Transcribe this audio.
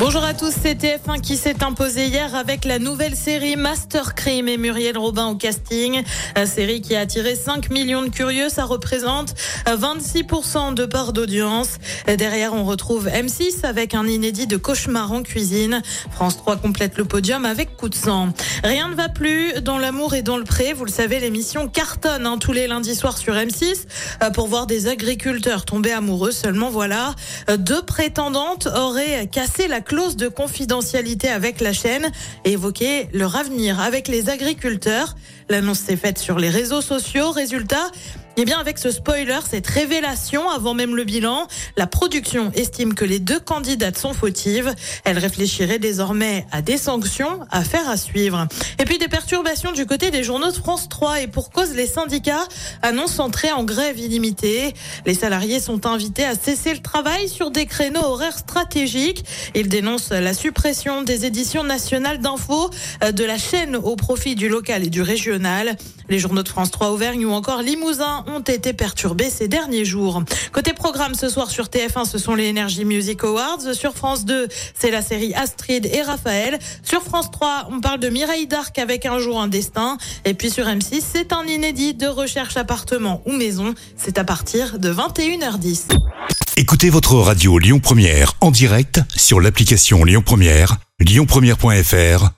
Bonjour à tous, c'est TF1 qui s'est imposé hier avec la nouvelle série Master Crime et Muriel Robin au casting. La série qui a attiré 5 millions de curieux, ça représente 26% de part d'audience. Derrière, on retrouve M6 avec un inédit de cauchemar en cuisine. France 3 complète le podium avec coup de sang. Rien ne va plus dans l'amour et dans le pré. Vous le savez, l'émission cartonne hein, tous les lundis soirs sur M6 euh, pour voir des agriculteurs tomber amoureux. Seulement voilà, euh, deux prétendantes auraient cassé la clause de confidentialité avec la chaîne et évoqué leur avenir avec les agriculteurs. L'annonce s'est faite sur les réseaux sociaux. Résultat, eh bien, avec ce spoiler, cette révélation avant même le bilan, la production estime que les deux candidates sont fautives. Elle réfléchirait désormais à des sanctions, à faire à suivre. Et puis des perturbations du côté des journaux de France 3 et pour cause, les syndicats annoncent entrer en grève illimitée. Les salariés sont invités à cesser le travail sur des créneaux horaires stratégiques. Ils dénoncent la suppression des éditions nationales d'infos euh, de la chaîne au profit du local et du régional. Les journaux de France 3 Auvergne ou encore Limousin ont été perturbés ces derniers jours. Côté programme, ce soir sur TF1, ce sont les Energy Music Awards. Sur France 2, c'est la série Astrid et Raphaël. Sur France 3, on parle de Mireille Darc avec Un jour un destin. Et puis sur M6, c'est un inédit de recherche appartement ou maison. C'est à partir de 21h10. Écoutez votre radio Lyon Première en direct sur l'application Lyon Première, lyonpremière.fr